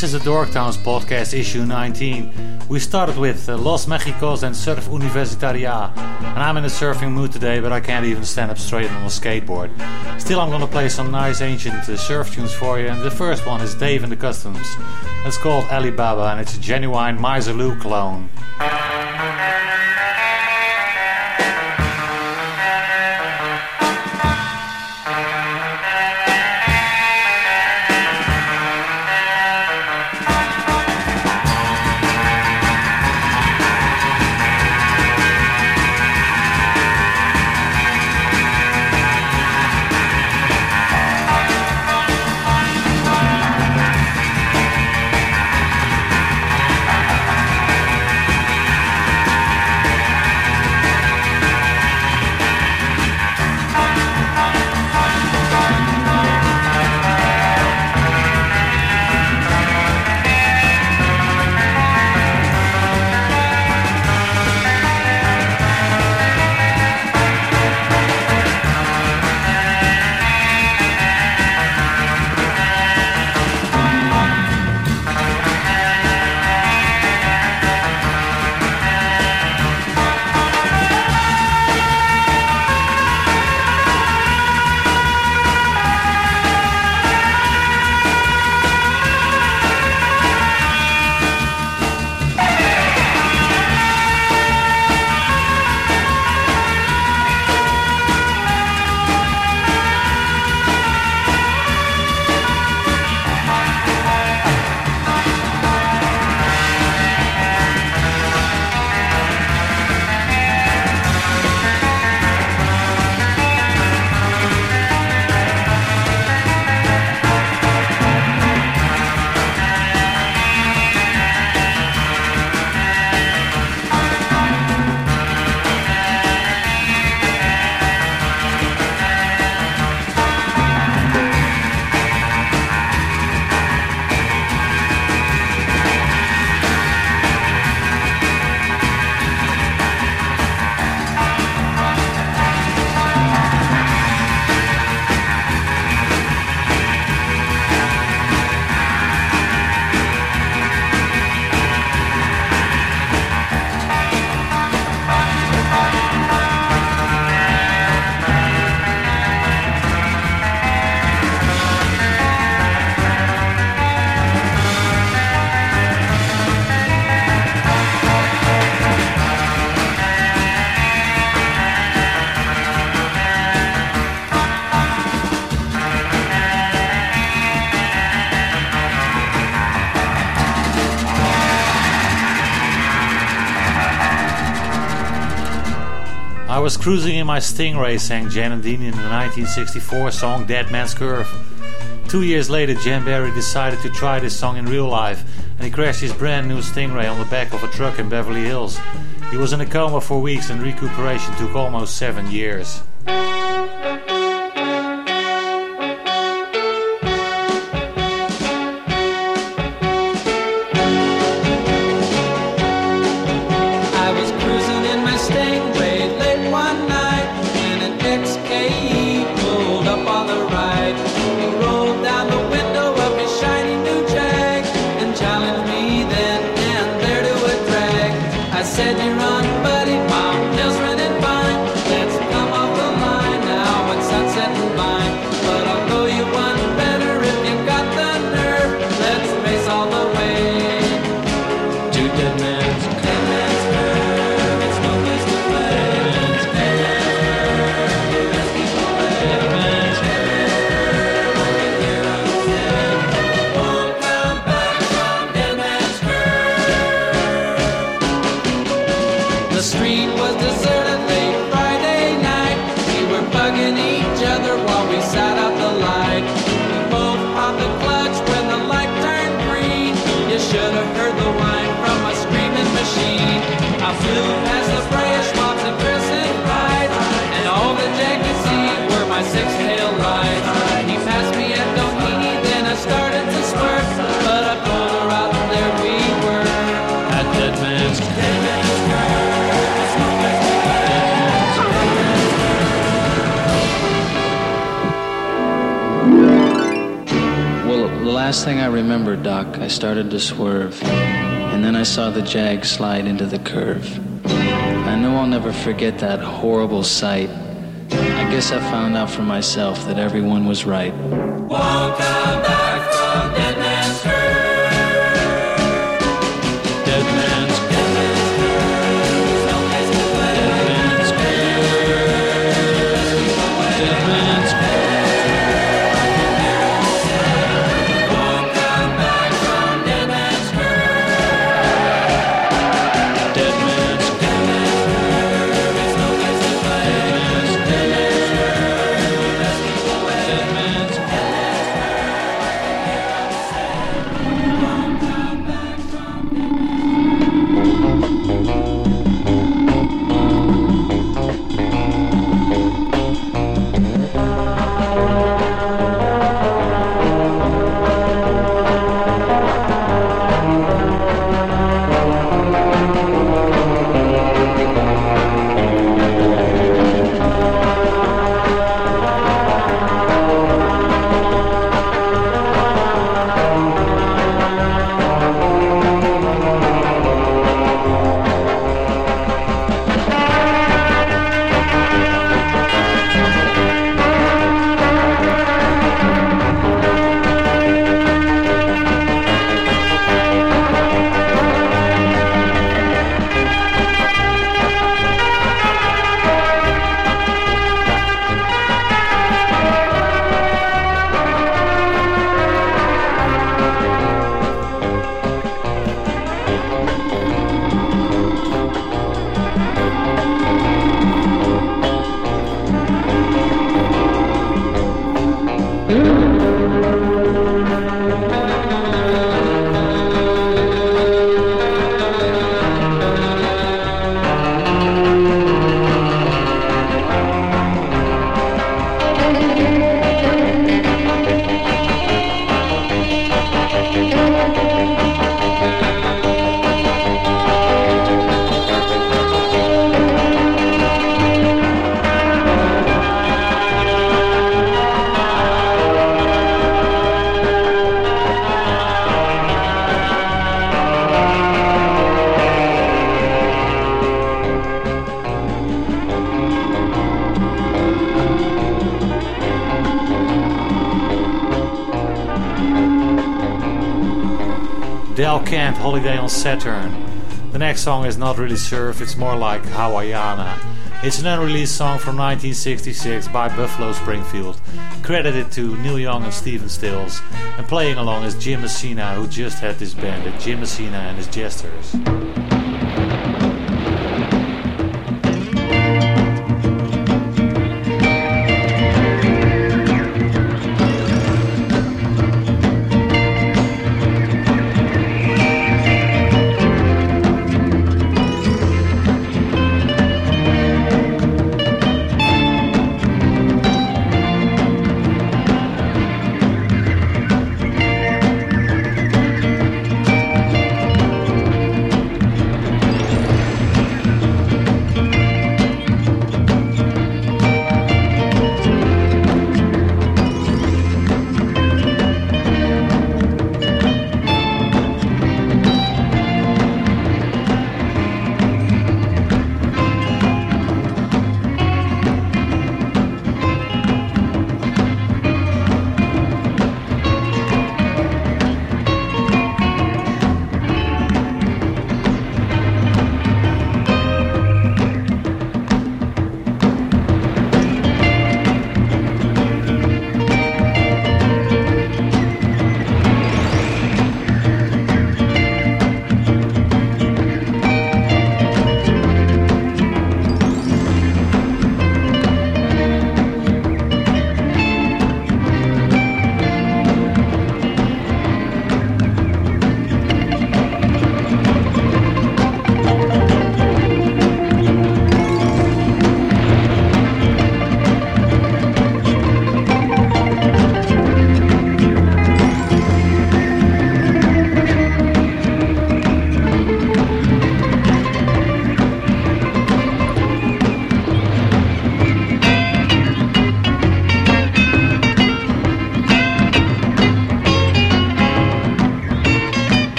this is the Dorktones podcast, issue 19. We started with uh, Los Mexicos and Surf Universitaria, and I'm in a surfing mood today, but I can't even stand up straight on a skateboard. Still, I'm gonna play some nice ancient uh, surf tunes for you, and the first one is Dave and the Customs. It's called Alibaba, and it's a genuine Misirlou clone. Cruising in my Stingray, sang Jan and Dean in the 1964 song Dead Man's Curve. Two years later, Jan Berry decided to try this song in real life, and he crashed his brand new Stingray on the back of a truck in Beverly Hills. He was in a coma for weeks, and recuperation took almost seven years. Last thing I remember, Doc, I started to swerve, and then I saw the Jag slide into the curve. I know I'll never forget that horrible sight. I guess I found out for myself that everyone was right. Won't back Del Camp Holiday on Saturn. The next song is not really surf, it's more like Hawaiiana. It's an unreleased song from 1966 by Buffalo Springfield, credited to Neil Young and Stephen Stills, and playing along is Jim Messina, who just had this band, Jim Messina and his Jesters.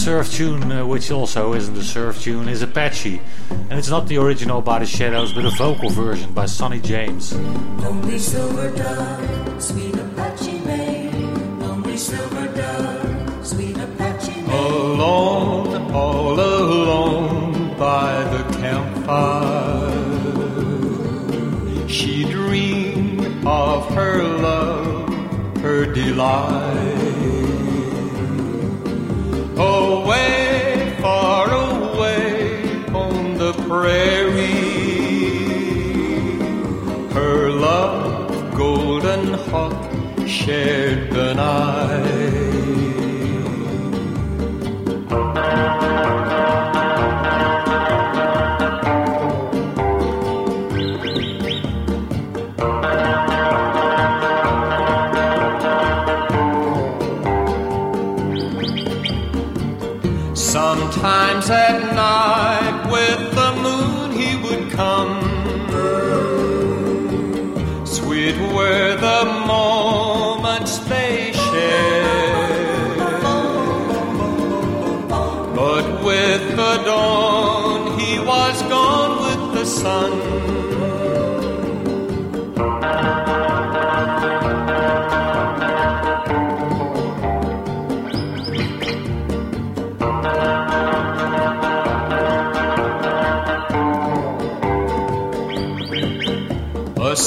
Surf tune, uh, which also isn't a surf tune, is Apache. And it's not the original by the Shadows, but a vocal version by Sonny James. Only silver dove, sweet Apache maid. Only silver dove, sweet Apache maid. Alone, all alone by the campfire. She dreamed of her love, her delight. Away, far away on the prairie. Her love, golden hawk, shared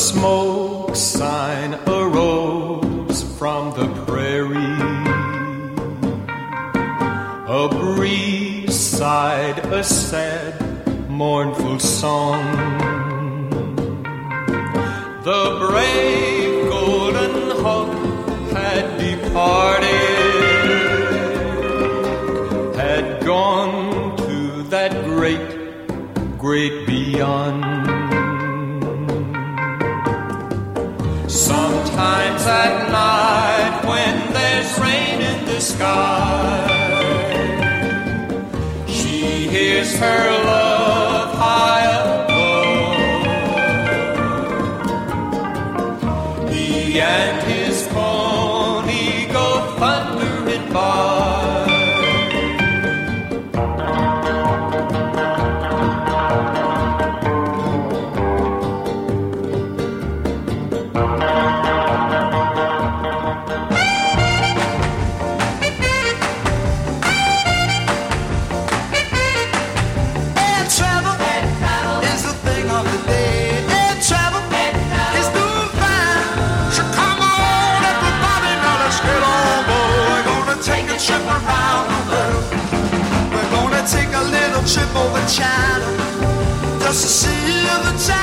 smoke sign arose from the prairie. A breeze sighed a sad, mournful song. Sky, she hears her China just to see the China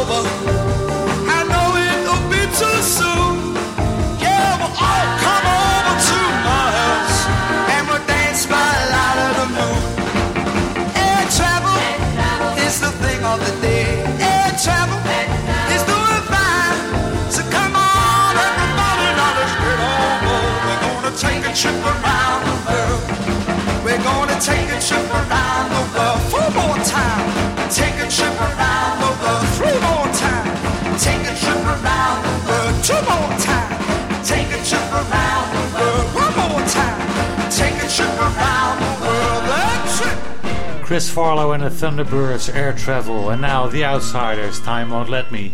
take a trip around the world. Four more time. Take a trip around the world. Three more time. Take a trip around the world. Two more time. Take a trip around the world. One more time. Take a trip around the world. Chris Farlowe and the Thunderbirds Air Travel, and now The Outsiders, Time Won't Let Me.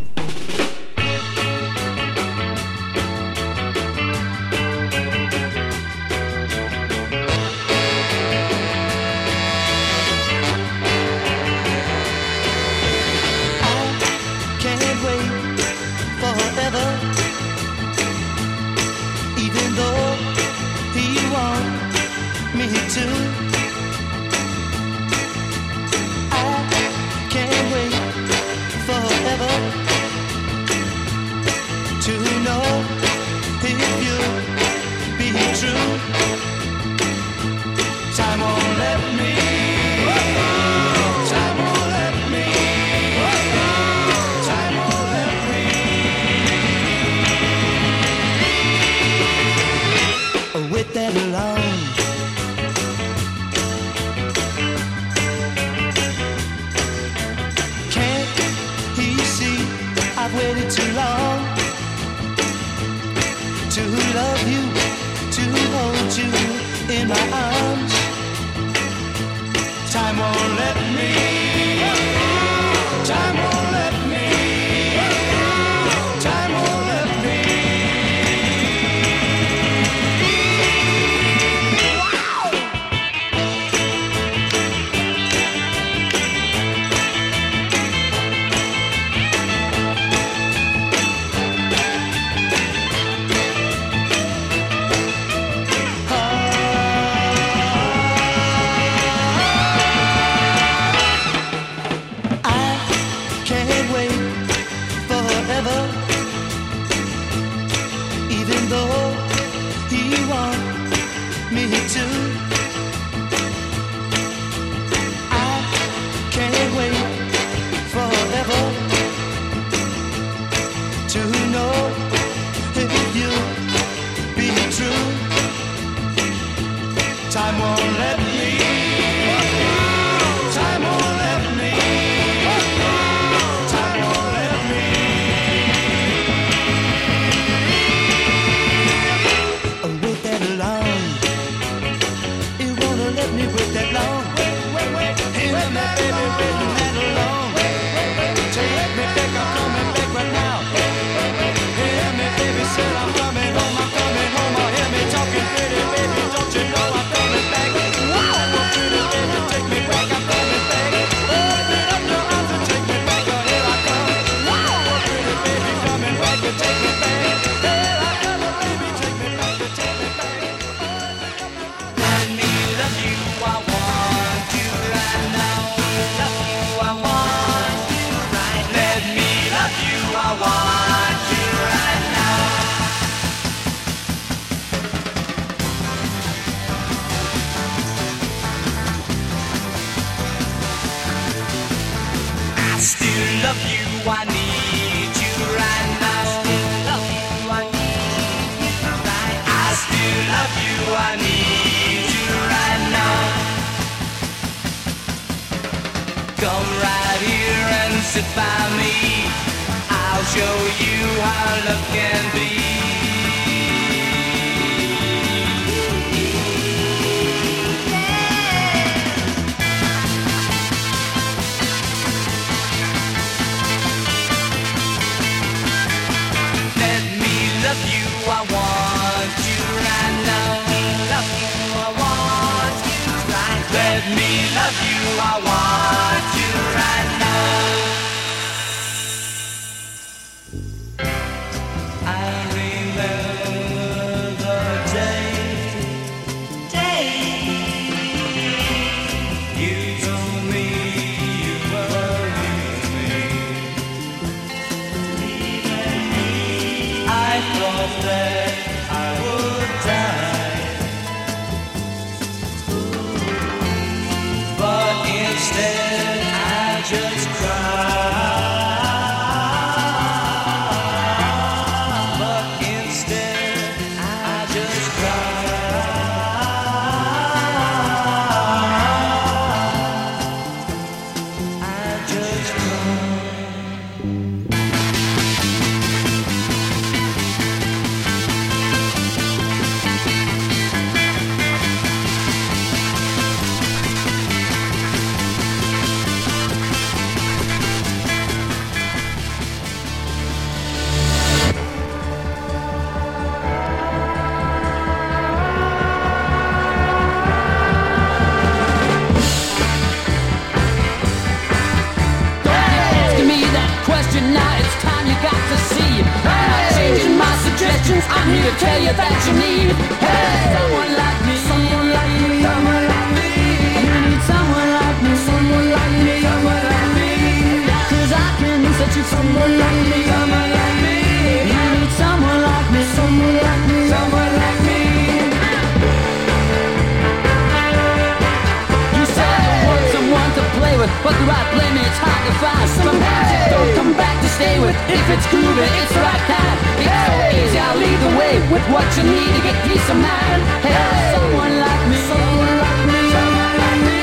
With what you need to get peace of mind. Hey, someone like me, someone like me, someone like me.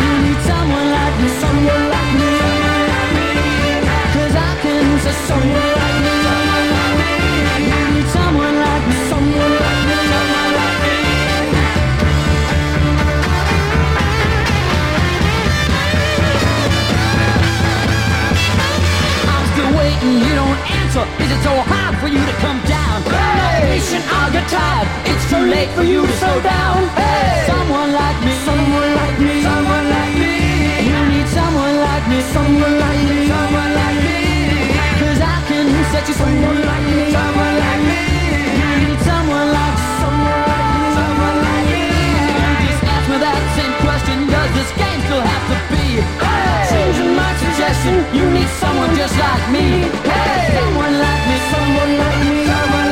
You need someone like me, someone like me. Cause I can me, someone answer. Is it so hard for you to come down? No patient, I'll get tired. It's too late for you to slow down. Hey, someone like me, someone like me, someone like me. You need someone like me, someone like me, someone like me. Cause I can set you someone like me, someone like me. You need someone like someone like me, someone like me. Just ask me that same question. Does this game still have to be? Changing my. You need someone just like me. Hey, someone like me, someone like me, someone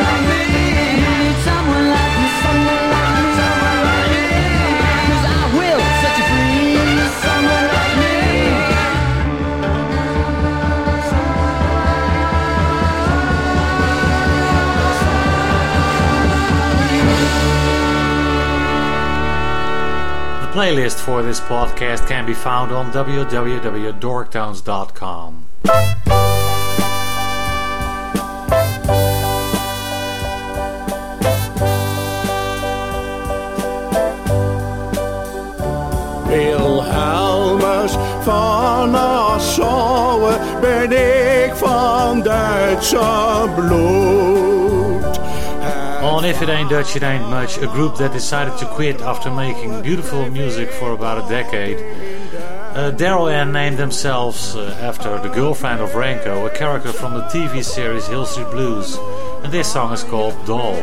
playlist for this podcast can be found on www.dorktones.com. Wilhelmus van Nassau ben ik van Duitse bloed. On If It Ain't Dutch It Ain't Much, a group that decided to quit after making beautiful music for about a decade. Uh, Daryll-Ann named themselves uh, after the girlfriend of Renko, a character from the TV series Hill Street Blues, and this song is called Doll.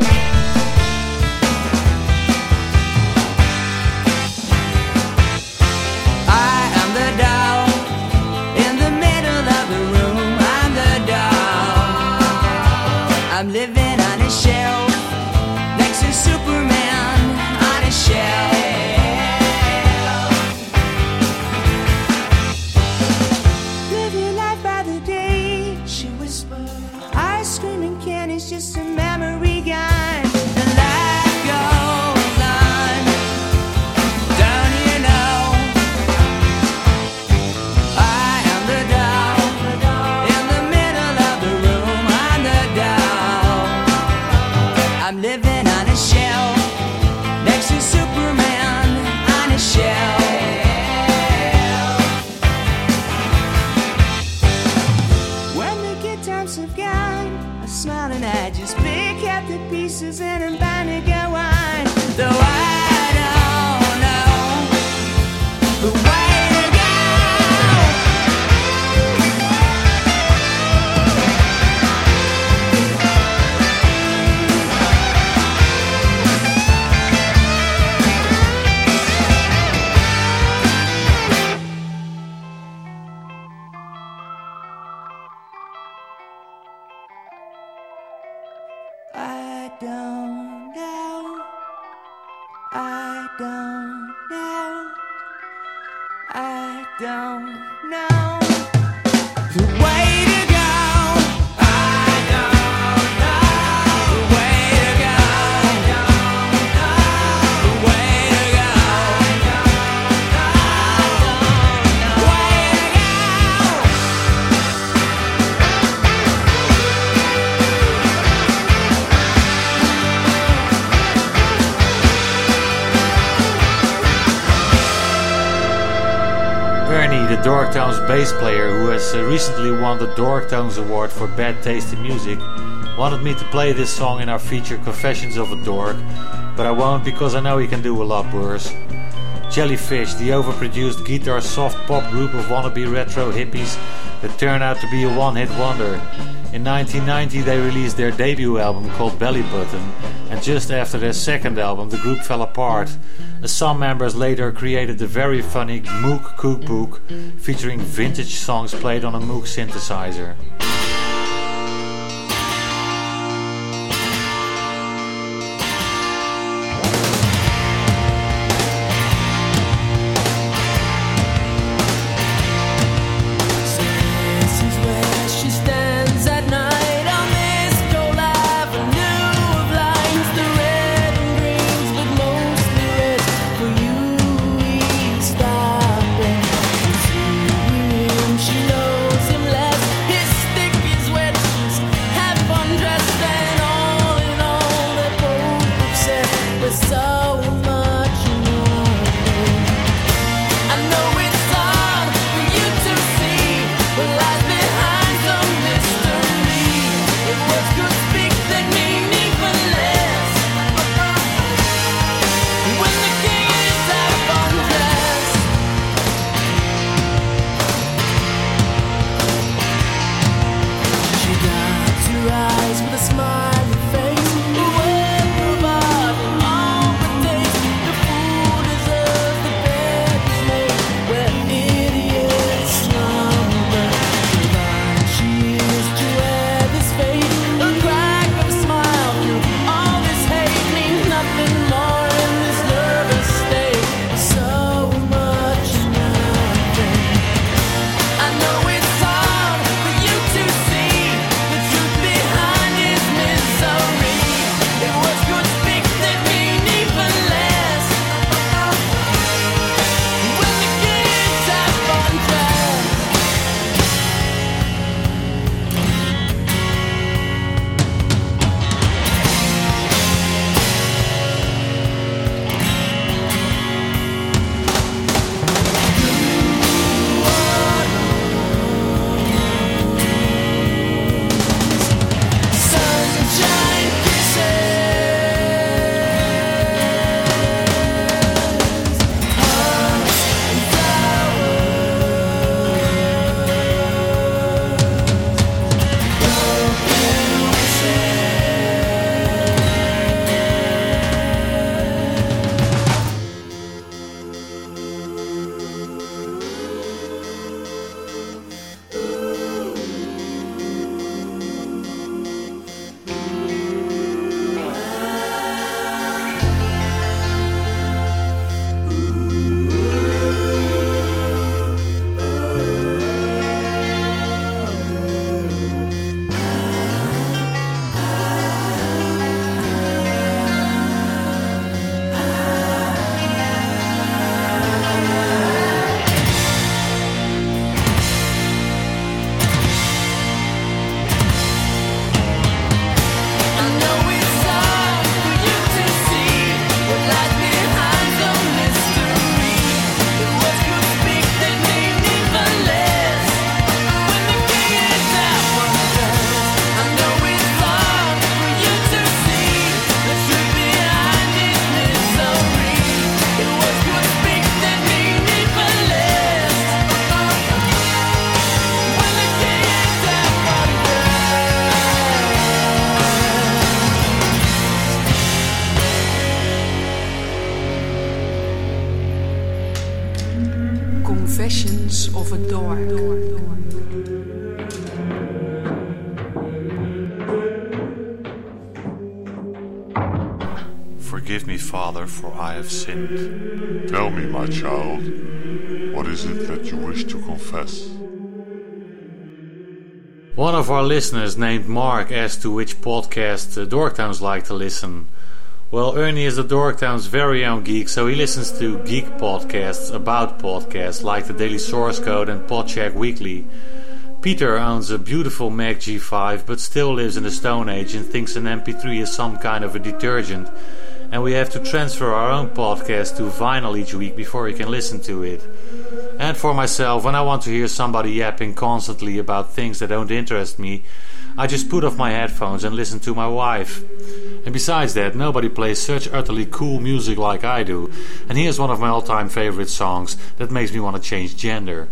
Uh, recently won the Dorktones Award for Bad Taste in Music, wanted me to play this song in our feature Confessions of a Dork, but I won't because I know he can do a lot worse. Jellyfish, the overproduced guitar soft pop group of wannabe retro hippies that turned out to be a one hit wonder. In 1990, they released their debut album called Belly Button, and just after their second album, the group fell apart. As some members later created the very funny Moog Cookbook, featuring vintage songs played on a Moog synthesizer. Confessions of a Dork. Forgive me, Father, for I have sinned. Tell me, my child, what is it that you wish to confess? One of our listeners named Mark asked to which podcast uh, Dorktones like to listen. Well, Ernie is the Dorktones' very own geek, so he listens to geek podcasts about podcasts like the Daily Source Code and Podcheck Weekly. Peter owns a beautiful Mac G5 but still lives in the Stone Age and thinks an MP3 is some kind of a detergent, and we have to transfer our own podcast to vinyl each week before he can listen to it. And for myself, when I want to hear somebody yapping constantly about things that don't interest me, I just put off my headphones and listen to my wife. And besides that, nobody plays such utterly cool music like I do. And here's one of my all time favorite songs that makes me want to change gender.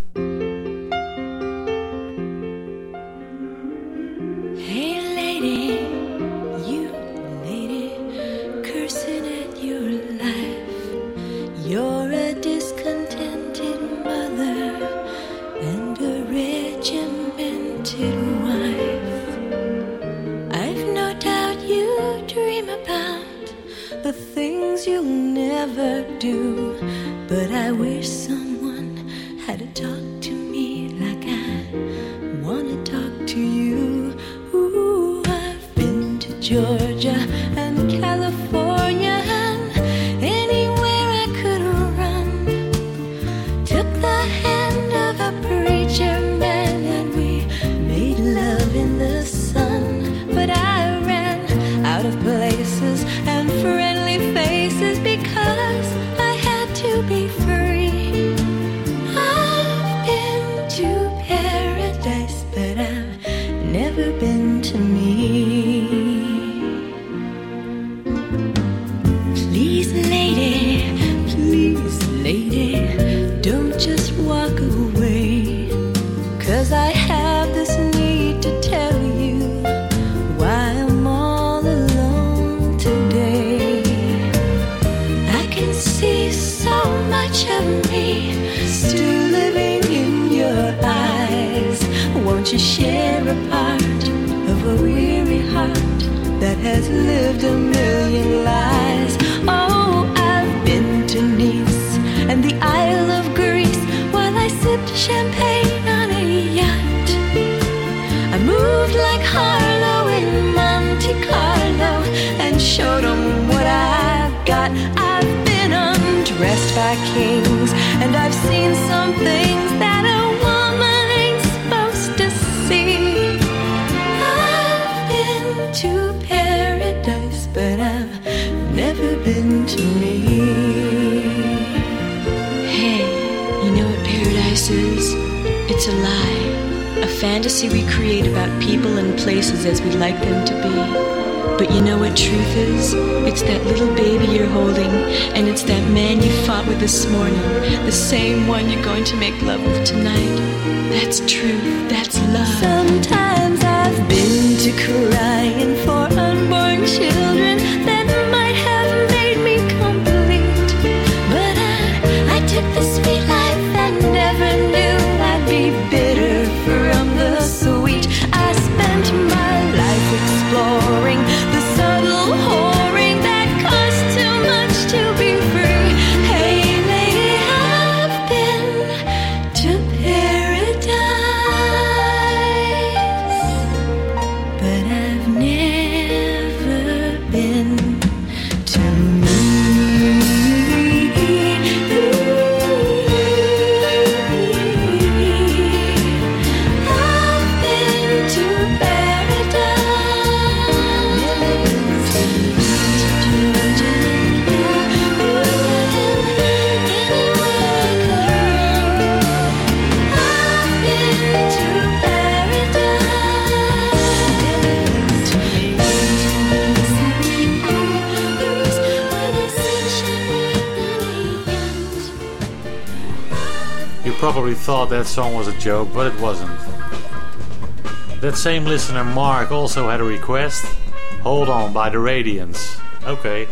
Things you'll never do, but I wish someone had talked to me like I wanna talk to you. Ooh, I've been to Georgia kings and I've seen some things that a woman ain't supposed to see. I've been to paradise, but I've never been to me. Hey, you know what paradise is? It's a lie. A fantasy we create about people and places as we like them to be. But you know what truth is? It's that little baby you're holding, and it's that man you fought with this morning, the same one you're going to make love with tonight. That's truth, that's love. Sometimes I've been to crying for unborn children probably thought that song was a joke, but it wasn't. That same listener, Mark, also had a request. Hold on by the Radiants. Okay.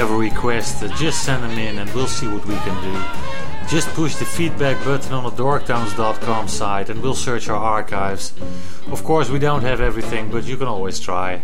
have a request, uh, just send them in and we'll see what we can do. Just push the feedback button on the dorktones.com site and we'll search our archives. Of course, we don't have everything, but you can always try.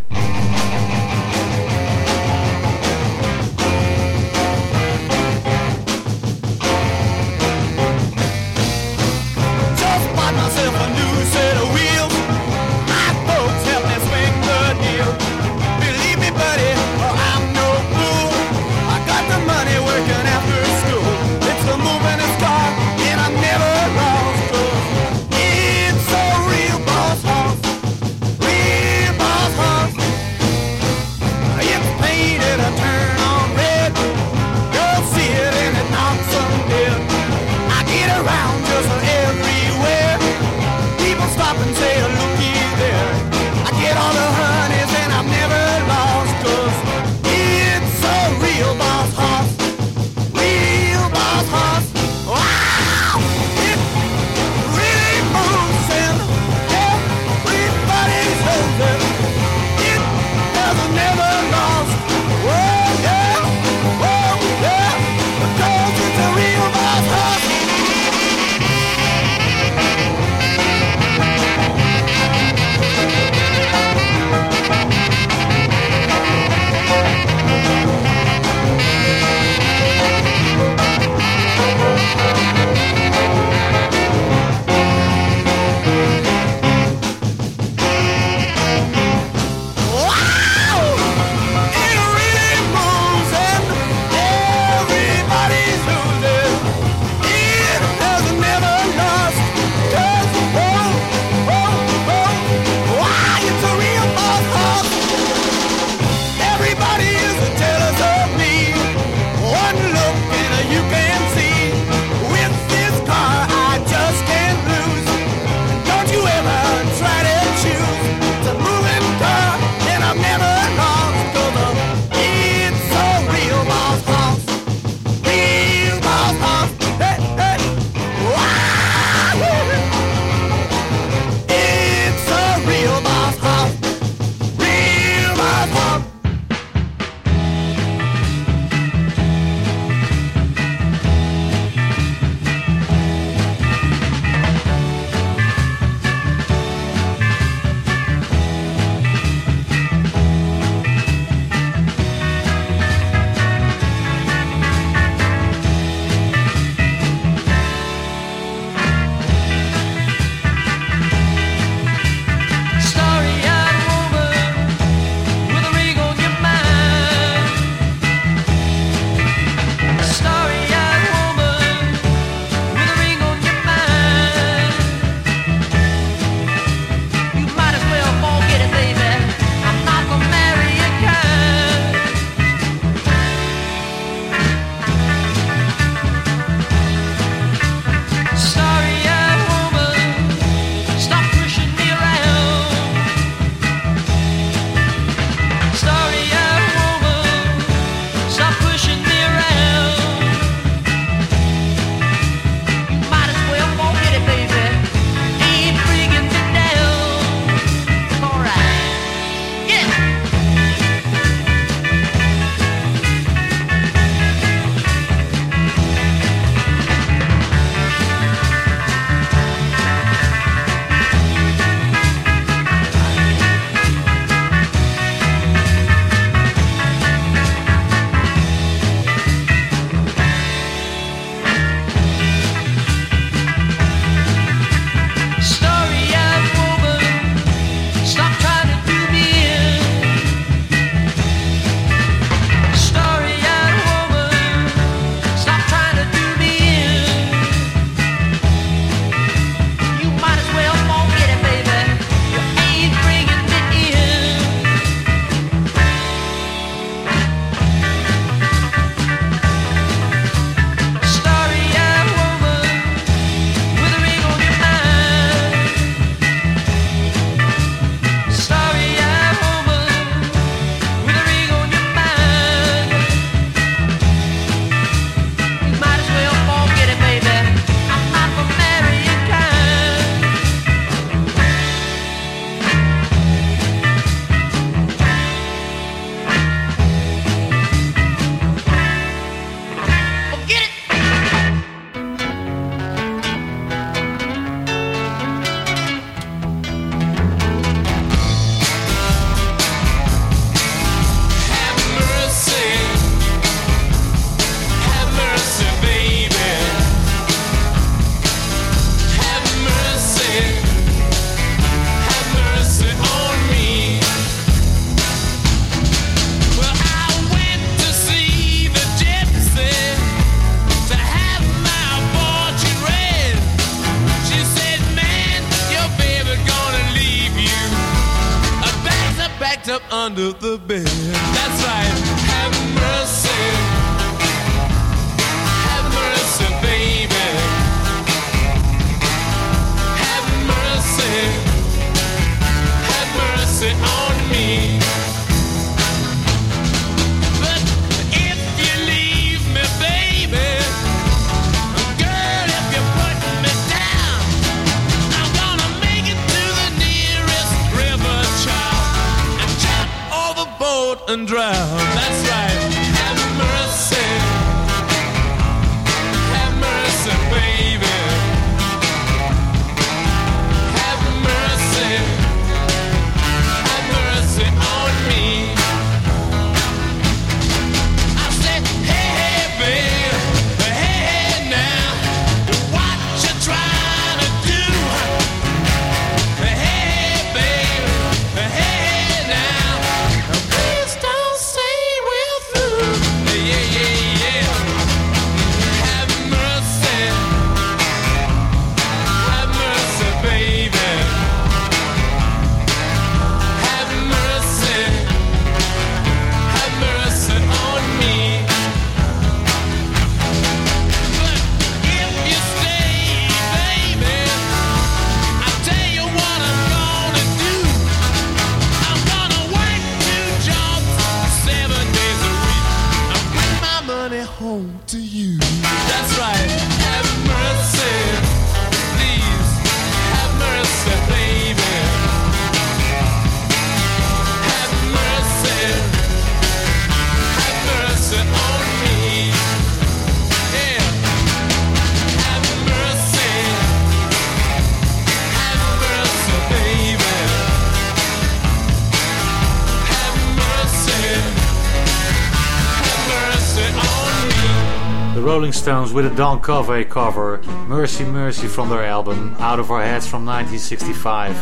Rolling Stones with a Don Covay cover, Mercy Mercy from their album Out of Our Heads from 1965.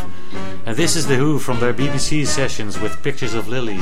And this is The Who from their BBC sessions with Pictures of Lily.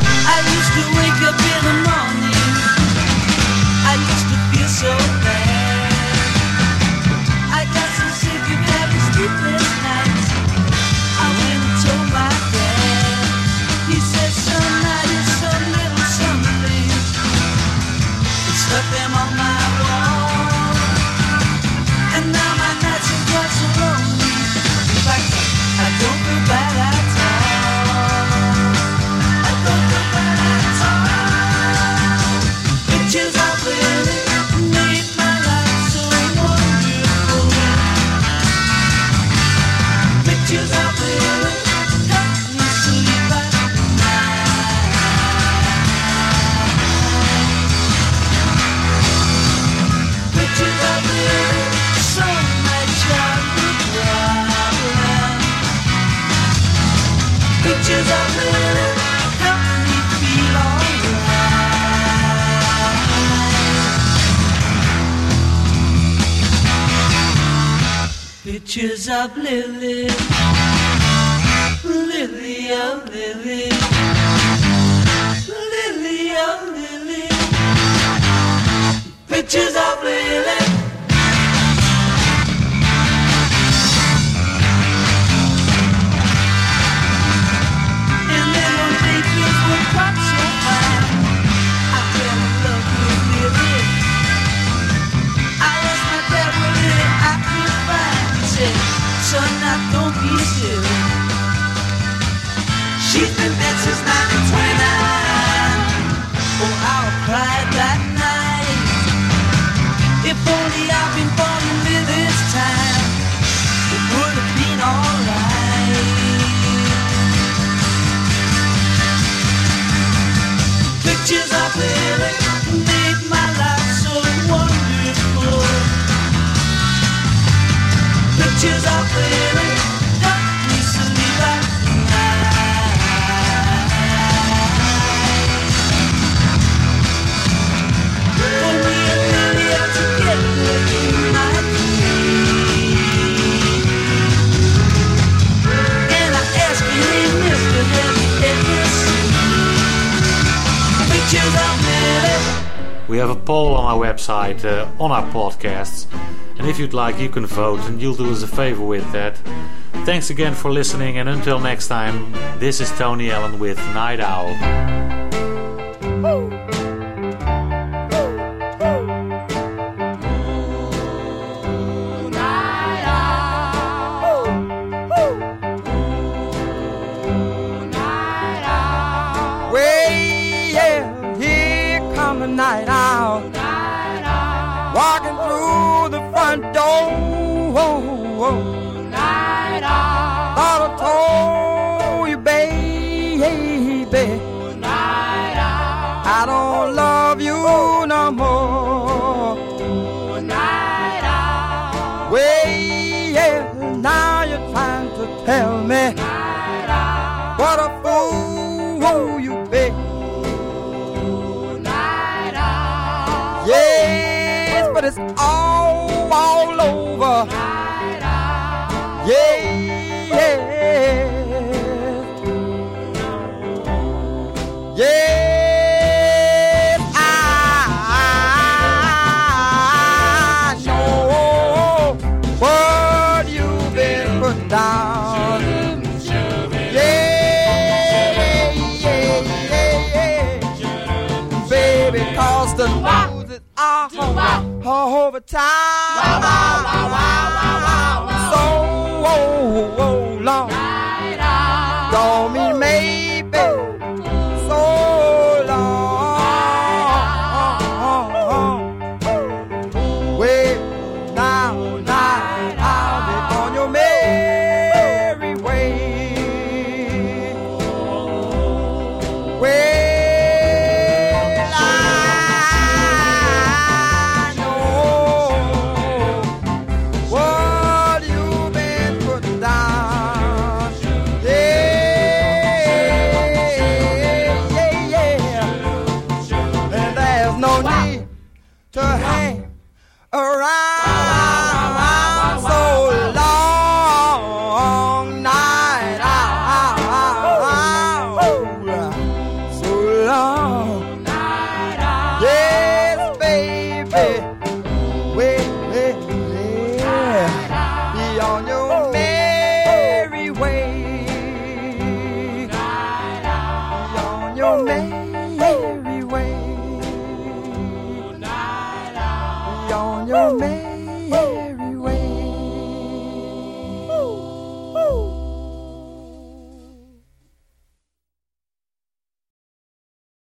love, Lily. don't be a. She's been dead since Oh, I cried that night. If only I'd been born time, it would have been alright. Pictures of Lily made my life so wonderful. Pictures of our website uh, on our podcasts, and if you'd like, you can vote, and you'll do us a favor with that. Thanks again for listening, and until next time, this is Tony Allen with Night Owl. Way, what a fool you be. Yes, but it's all all over. Yeah, yeah. Baby,